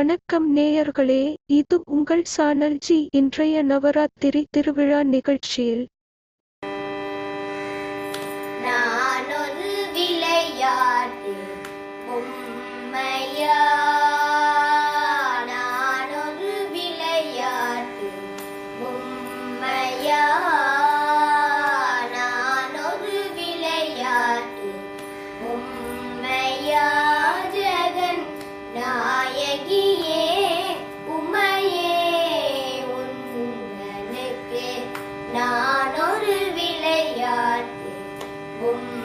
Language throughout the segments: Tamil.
வணக்கம் நேயர்களே இது உங்கள் சானல்ஜி இன்றைய நவராத்திரி திருவிழா நிகழ்ச்சியில் Oh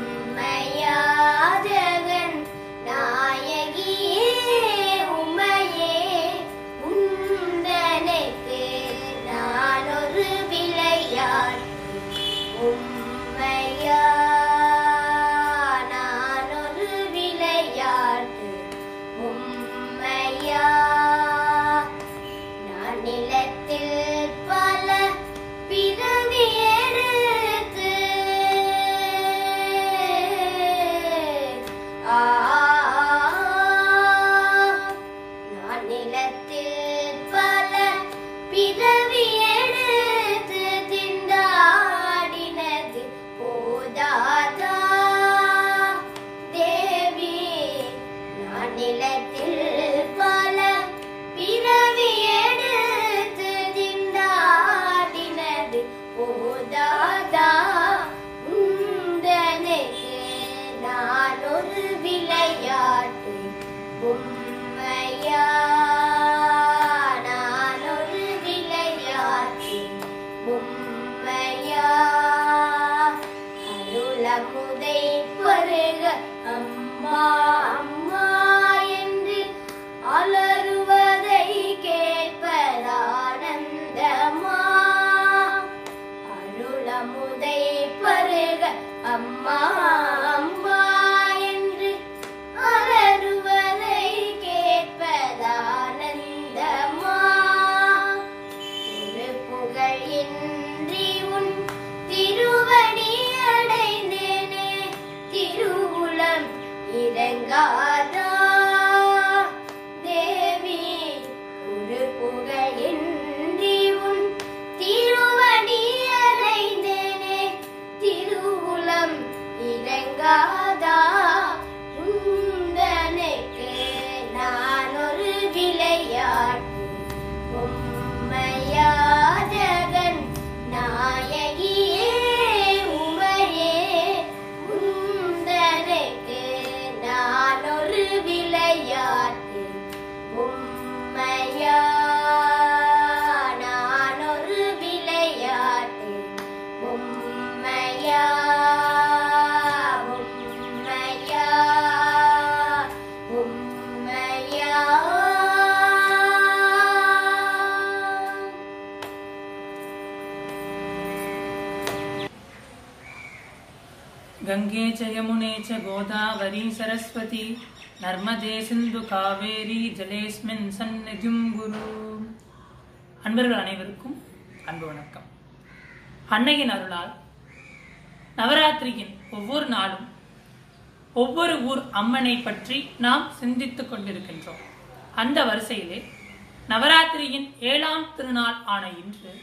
அம்மா गङ्गे च यमुने च गोदावरी सरस्वती நர்மதே சிந்து காவேரி ஜலேஸ்மின் சந்நிதிம் குரு அன்பர்கள் அனைவருக்கும் அன்பு வணக்கம் அன்னையின் அருளால் நவராத்திரியின் ஒவ்வொரு நாளும் ஒவ்வொரு ஊர் அம்மனை பற்றி நாம் சிந்தித்துக் கொண்டிருக்கின்றோம் அந்த வரிசையிலே நவராத்திரியின் ஏழாம் திருநாள் ஆன இன்று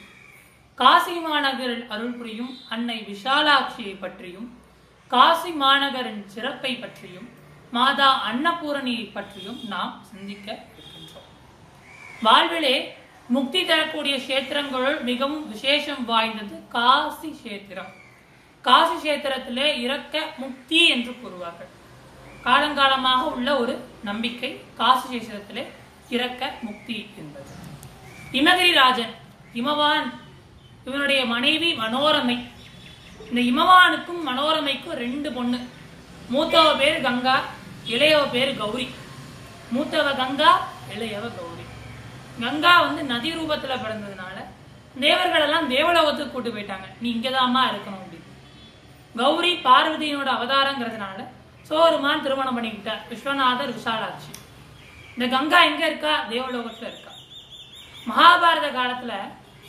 காசி மாநகரில் அருள் புரியும் அன்னை விஷாலாட்சியை பற்றியும் காசி மாநகரின் சிறப்பை பற்றியும் மாதா அன்னபூரணியை பற்றியும் நாம் சிந்திக்க இருக்கின்றோம். வாழ்விலே முக்தி தரக்கூடிய கஷேத்திரங்களுள் மிகவும் விசேஷம் வாய்ந்தது காசி கஷேத்திரம். காசி கஷேத்திரத்திலே இறக்க முக்தி என்று கூறுவார்கள். காலங்காலமாக உள்ள ஒரு நம்பிக்கை காசி கஷேத்திரத்திலே இறக்க முக்தி என்பது. இமகிரிராஜன் இமவான் இவனுடைய மனைவி மனோரமை இந்த இமவானுக்கும் மனோரமைக்கும் ரெண்டு பொண்ணு. மூத்தவ பேர் கங்கா இளையவ பேர் கௌரி. மூத்தவ கங்கா இளையவ கௌரி. கங்கா வந்து நதி ரூபத்துல பிறந்ததுனால தேவர்கள் எல்லாம் தேவலோகத்துக்கு கூட்டு போயிட்டாங்க. நீ இங்கதாமா இருக்கணும் அப்படின்னு. கௌரி பார்வதியினோட அவதாரங்கிறதுனால சோருமான் திருமணம் பண்ணிக்கிட்டார் விஸ்வநாதர் விசாலாட்சி. இந்த கங்கா எங்க இருக்கா? தேவலோகத்துல இருக்கா. மகாபாரத காலத்துல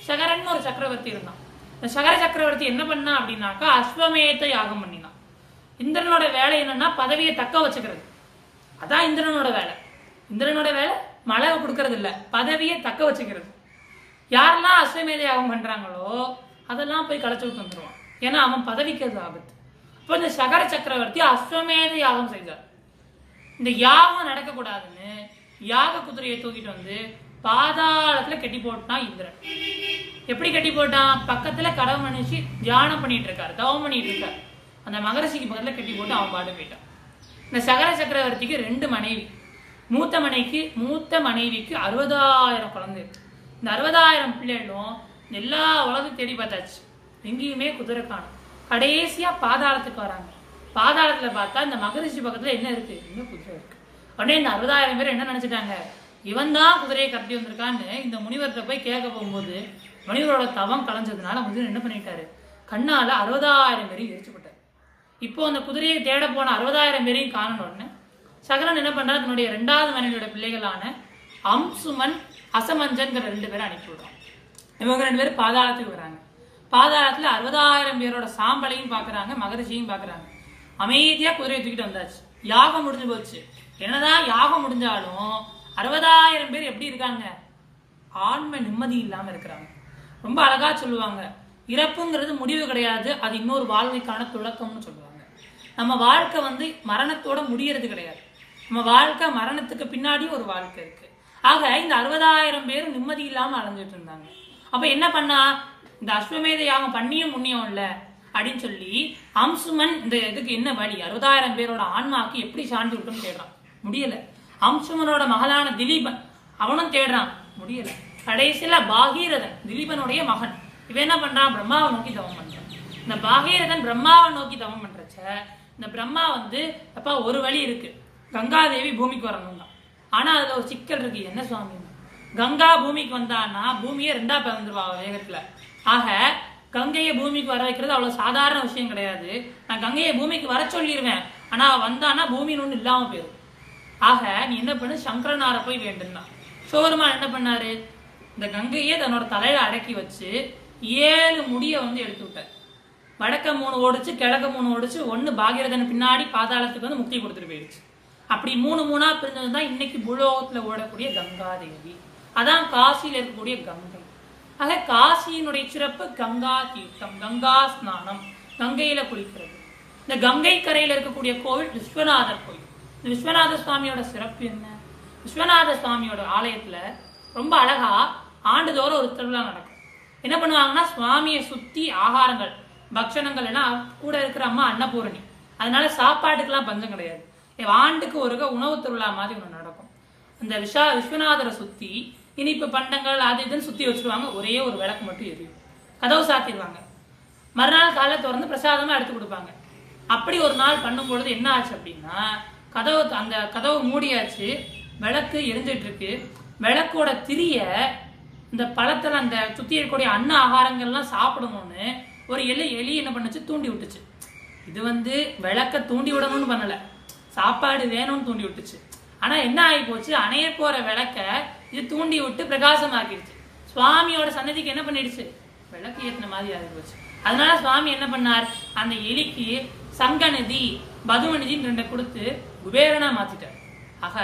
சகரன் ஒரு சக்கரவர்த்தி இருந்தான். இந்த சகர சக்கரவர்த்தி என்ன பண்ணா அப்படின்னாக்கா அஸ்வமேத யாகம் பண்ணினான் இந்திரனோட வேலை என்னன்னா பதவியை தக்க வச்சுக்கிறது. அதான் இந்திரனோட வேலை. இந்திரனோட வேலை மழை கொடுக்கறது இல்ல பதவியை தக்க வச்சுக்கிறது. யாரெல்லாம் அஸ்வமேத யாகம் பண்றாங்களோ அதெல்லாம் போய் களைச்சு விட்டு வந்துருவான். ஏன்னா அவன் பதவிக்கு அது ஆபத்து. இப்போ இந்த சகர சக்கரவர்த்தி அஸ்வமேத யாகம் செய்தார். இந்த யாகம் நடக்கக்கூடாதுன்னு யாக குதிரையை தூக்கிட்டு வந்து பாதாளத்துல கட்டி போட்டான் இந்திரன். எப்படி கட்டி போட்டான்? பக்கத்துல கடவு மனுஷி தியானம் பண்ணிட்டு இருக்காரு தவம் பண்ணிட்டு இருக்காரு. அந்த மகரிஷிக்கு பக்கத்துல கட்டி போட்டு அவன் பாட்டு போயிட்டான். இந்த சகர சக்கரவர்த்திக்கு ரெண்டு மனைவி. மூத்த மனைவிக்கு மூத்த மனைவிக்கு அறுபதாயிரம் குழந்தை இருக்கு. இந்த அறுபதாயிரம் பிள்ளைகளும் எல்லா உலகம் தேடி பார்த்தாச்சு. எங்கேயுமே குதிரை காணும். கடைசியா பாதாளத்துக்கு வராங்க. பாதாளத்துல பார்த்தா இந்த மகரிஷி பக்கத்துல என்ன இருக்கு? இன்னும் குதிரை இருக்கு. உடனே இந்த அறுபதாயிரம் பேர் என்ன நினைச்சிட்டாங்க? இவன் தான் குதிரையை கட்டி வந்திருக்கான்னு இந்த முனிவர்கிட்ட போய் கேட்க போகும்போது முனிவரோட தவம் கலைஞ்சதுனால முனிவர் என்ன பண்ணிட்டாரு? கண்ணால் அறுபதாயிரம் பேரையும் எரிச்சுப்பட்டார் இப்போ அந்த குதிரையை தேட போன அறுபதாயிரம் பேரையும் காணணும்னு உடனே சகலன் என்ன பண்றாரு? தன்னுடைய ரெண்டாவது மனைவியோட பிள்ளைகளான அம்சுமன் அசமஞ்சன்கிற ரெண்டு பேரை அனுப்பி விடுறான். இவங்க ரெண்டு பேரும் பாதாளத்துக்கு வராங்க. பாதாளத்தில் அறுபதாயிரம் பேரோட சாம்பலையும் பார்க்குறாங்க மகரிஷியும் பார்க்குறாங்க அமைதியாக குதிரையை தூக்கிட்டு வந்தாச்சு. யாகம் முடிஞ்சு போச்சு. என்னதான் யாகம் முடிஞ்சாலும் அறுபதாயிரம் பேர் எப்படி இருக்காங்க? ஆன்ம நிம்மதி இல்லாமல் இருக்கிறாங்க. ரொம்ப அழகா சொல்லுவாங்க. இறப்புங்கிறது முடிவு கிடையாது அது இன்னொரு வாழ்க்கைக்கான தொடக்கம்னு சொல்லுவாங்க. நம்ம வாழ்க்கை வந்து மரணத்தோட முடியறது கிடையாது. நம்ம வாழ்க்கை மரணத்துக்கு பின்னாடி ஒரு வாழ்க்கை இருக்கு. ஆக இந்த அறுபதாயிரம் பேரும் நிம்மதி இல்லாமல் அலைஞ்சிட்டு இருந்தாங்க. அப்ப என்ன பண்ணா? இந்த அஸ்வமேத யாகம் பண்ணியும் முன்னியும் இல்லை அப்படின்னு சொல்லி அம்சுமன் இந்த இதுக்கு என்ன வழி? அறுபதாயிரம் பேரோட ஆன்மாக்கு எப்படி சாந்தி விட்டுன்னு தேடுறான் முடியல. அம்சுமனோட மகளான திலீபன் அவனும் தேடுறான். முடியல. கடைசியில பாகீரதன் திலீபனுடைய மகன். இவன் என்ன பண்றான்? பிரம்மாவை நோக்கி தவம் பண்றான். இந்த பாகீரதன் பிரம்மாவை நோக்கி தவம் பண்றச்ச இந்த பிரம்மா வந்து அப்பா ஒரு வழி இருக்கு. கங்காதேவி பூமிக்கு வரணும் தான் ஆனா அதுல ஒரு சிக்கல் இருக்கு. என்ன சுவாமி? கங்கா பூமிக்கு வந்தான்னா பூமியே ரெண்டா பிறந்துருவா வேகத்துல. ஆக கங்கையை பூமிக்கு வர வைக்கிறது அவ்வளவு சாதாரண விஷயம் கிடையாது. நான் கங்கையை பூமிக்கு வர சொல்லிடுவேன் ஆனா வந்தான்னா பூமின்னு ஒன்று இல்லாம போயிடும் ஆக நீ என்ன பண்ணு? சங்கரனார போய் வேண்டுந்தான் சோருமான் என்ன பண்ணாரு? இந்த கங்கையை தன்னோட தலையில அடக்கி வச்சு ஏழு முடிய வந்து எடுத்து விட்டார். வடக்க மூணு ஓடிச்சு கிழக்க மூணு ஓடிச்சு ஒன்னு பாகிரதன் பின்னாடி பாதாளத்துக்கு வந்து முக்தி கொடுத்துட்டு போயிடுச்சு. அப்படி மூணு மூணா பிரிஞ்சது தான் இன்னைக்கு புலோகத்தில் ஓடக்கூடிய கங்காதேவி. அதான் காசியில இருக்கக்கூடிய கங்கை. ஆக காசியினுடைய சிறப்பு கங்கா தீர்த்தம் கங்கா ஸ்நானம் கங்கையில குளிக்கிறது. இந்த கங்கை கரையில இருக்கக்கூடிய கோவில் விஸ்வநாதர் கோயில். விஸ்வநாத சுவாமியோட சிறப்பு என்ன? விஸ்வநாத சுவாமியோட ஆலயத்துல ரொம்ப அழகா ஆண்டுதோறும் ஒரு திருவிழா நடக்கும். என்ன பண்ணுவாங்கன்னா சுவாமியை சுத்தி ஆகாரங்கள் பக்ஷணங்கள் எல்லாம் கூட இருக்கிற அம்மா அன்னபூரணி. அதனால சாப்பாட்டுக்கெல்லாம் பஞ்சம் கிடையாது. ஆண்டுக்கு ஒருக்க உணவு திருவிழா மாதிரி ஒன்று நடக்கும். அந்த விஷா விஸ்வநாதரை சுத்தி இனிப்பு பண்டங்கள் அது இதுன்னு சுத்தி வச்சிருவாங்க. ஒரே ஒரு விளக்கு மட்டும் எரியும். கதவு சாத்திடுவாங்க. மறுநாள் காலை திறந்து பிரசாதமா எடுத்து கொடுப்பாங்க. அப்படி ஒரு நாள் பண்ணும் பொழுது என்ன ஆச்சு அப்படின்னா கதவு அந்த கதவு மூடியாச்சு. விளக்கு எரிஞ்சிட்டு இருக்கு விளக்கோட திரிய இந்த பழத்தில் அந்த சுற்றி இருக்கக்கூடிய அன்ன ஆகாரங்கள்லாம் சாப்பிடணும்னு ஒரு எலி எலி என்ன பண்ணுச்சு? தூண்டி விட்டுச்சு. இது வந்து விளக்க தூண்டி விடணும்னு பண்ணல. சாப்பாடு வேணும்னு தூண்டி விட்டுச்சு. ஆனா என்ன ஆகி போச்சு அணைய போற விளக்க இது தூண்டி விட்டு பிரகாசமாக்கிடுச்சு. சுவாமியோட சன்னதிக்கு என்ன பண்ணிடுச்சு? விளக்கு ஏற்றின மாதிரி ஆகி போச்சு அதனால சுவாமி என்ன பண்ணார்? அந்த எலிக்கு சங்கநிதி பதுமநிதின்னு ரெண்டை கொடுத்து குபேரனா மாத்திட்டார். ஆக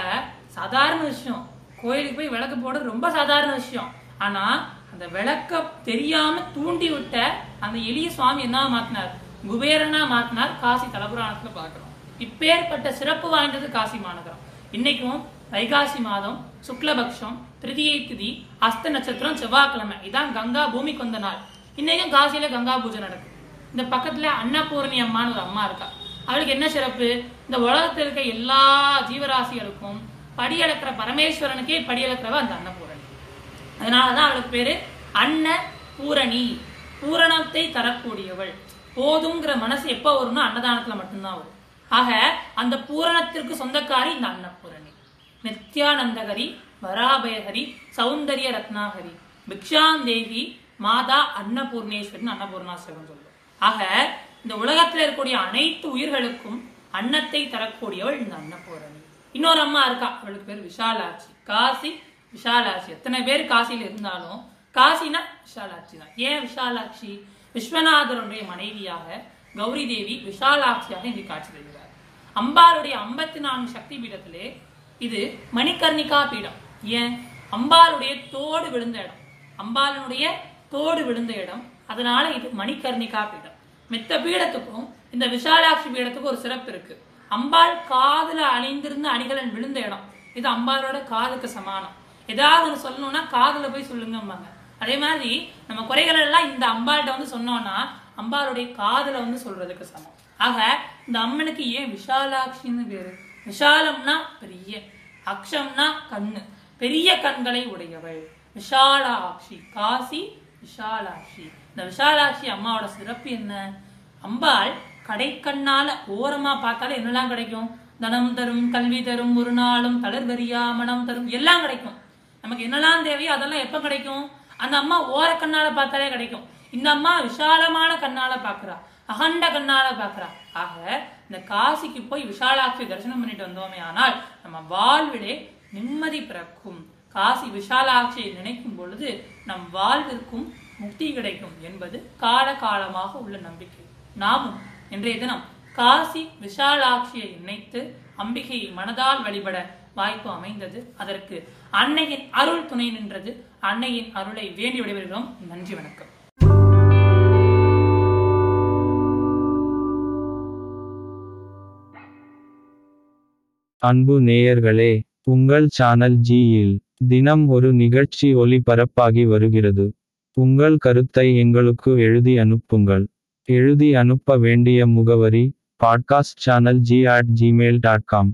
சாதாரண விஷயம். கோயிலுக்கு போய் விளக்கு போடுறது ரொம்ப சாதாரண விஷயம். ஆனா அந்த விளக்க தெரியாம தூண்டி விட்ட அந்த எளிய சுவாமி என்ன மாத்தினார்? குபேரனா மாத்தினார் காசி தலபுராணத்துல பாக்குறோம் இப்பேற்பட்ட சிறப்பு வாய்ந்தது காசி மாநகரம். இன்னைக்கும் வைகாசி மாதம் சுக்லபக்ஷம் திருதியை திதி அஸ்த நட்சத்திரம் செவ்வாய்க்கிழமை. இதான் கங்கா பூமி கொந்த நாள். இன்னைக்கும் காசியில கங்கா பூஜை நடக்கும் இந்த பக்கத்தில் அன்னபூரணி அம்மான்னு ஒரு அம்மா இருக்கா. அவளுக்கு என்ன சிறப்பு? இந்த உலகத்தில் இருக்க எல்லா ஜீவராசிகளுக்கும் படியளக்கிற பரமேஸ்வரனுக்கே படியளக்கிறவ அந்த அன்னபூரணி அதனால தான் அவளுக்கு பேர் அன்ன பூரணி. பூரணத்தை தரக்கூடியவள். போதுங்கிற மனசு எப்போ வரும்னா அன்னதானத்தில் மட்டும்தான் வரும். ஆக அந்த பூரணத்திற்கு சொந்தக்காரி இந்த அன்னபூரணி நித்யானந்தகரி வராபயஹரி சௌந்தரிய ரத்னாகரி பிக்ஷாந்தேவி மாதா அன்னபூர்ணேஸ்வரன் அன்னபூர்ணாசிரமம் சொல்லுவோம் ஆக இந்த உலகத்துல இருக்கக்கூடிய அனைத்து உயிர்களுக்கும் அன்னத்தை தரக்கூடியவள் இந்த அன்னபூரணி. இன்னொரு அம்மா இருக்கா? அவளுக்கு பேர் விஷாலாட்சி. காசி விஷாலாட்சி. எத்தனை பேர் காசியில் இருந்தாலும் காசினா விஷாலாட்சி தான். ஏன் விஷாலாட்சி? விஸ்வநாதருடைய மனைவியாக கௌரி தேவி விஷாலாட்சியாக இங்கு காட்சி தருகிறார் அம்பாளுடைய ஐம்பத்தி நான்கு சக்தி பீடத்திலே இது மணிகர்ணிகா பீடம். ஏன்? அம்பாளுடைய தோடு விழுந்த இடம். அம்பாளுடைய தோடு விழுந்த இடம். அதனால இது மணிகர்ணிகா பீடம். மித்த பீடத்துக்கும் இந்த விஷாலாட்சி பீடத்துக்கும் ஒரு சிறப்பு இருக்கு. அம்பாள் காதுல அணிந்திருந்த அணிகலன் விழுந்த இடம். இது அம்பாளோட காதுக்கு சமானம். ஏதாவது ஒன்று சொல்லணும்னா காதுல போய் சொல்லுங்கம்பாங்க. அதே மாதிரி நம்ம குறைகள் எல்லாம் இந்த அம்பாள்கிட்ட வந்து சொன்னோம்னா அம்பாளுடைய காதுல வந்து சொல்றதுக்கு சமம். ஆக இந்த அம்மனுக்கு ஏன் விஷாலாட்சின்னு பேரு? விஷாலம்னா பெரிய அக்ஷம்னா கண்ணு. பெரிய கண்களை உடையவள். விஷாலாட்சி காசி விஷாலாட்சி இந்த விஷாலாட்சி அம்மாவோட சிறப்பு என்ன? அம்பாள் கடைக்கண்ணால ஓரமா பார்த்தாலே என்னெல்லாம் கிடைக்கும்? தனம் தரும் கல்வி தரும் ஒரு நாளும் தளர்வரியா மனம் தரும் எல்லாம் கிடைக்கும். நமக்கு என்னெல்லாம் தேவையோ அதெல்லாம் எப்ப கிடைக்கும்? அந்த அம்மா ஓர கண்ணால பார்த்தாலே கிடைக்கும். இந்த அம்மா விஷாலமான கண்ணால பாக்குறா அகண்ட கண்ணால பாக்குறா ஆக இந்த காசிக்கு போய் விஷாலாட்சி தரிசனம் பண்ணிட்டு வந்தோமே ஆனால் நம்ம வாழ்விலே நிம்மதி பிறக்கும். காசி விஷாலாட்சியை நினைக்கும் பொழுது நம் வாழ்விற்கும் முக்தி கிடைக்கும் என்பது கால காலமாக உள்ள நம்பிக்கை. நாமும் இன்றைய தினம் காசி விஷாலாட்சியை நினைத்து அம்பிகையை மனதால் வழிபட வாய்ப்பு அமைந்தது. அதற்கு அன்னையின் அருள் துணை நின்றது. அன்னையின் அருளை வேண்டி விடைபெறுகிறோம். நன்றி வணக்கம். அன்பு நேயர்களே உங்கள் சேனல் ஜியில் தினம் ஒரு நிகழ்ச்சி ஒளிபரப்பாகி வருகிறது. உங்கள் கருத்தை எங்களுக்கு எழுதி அனுப்புங்கள். எழுதி அனுப்ப வேண்டிய முகவரி podcast channel G at Gmail dot com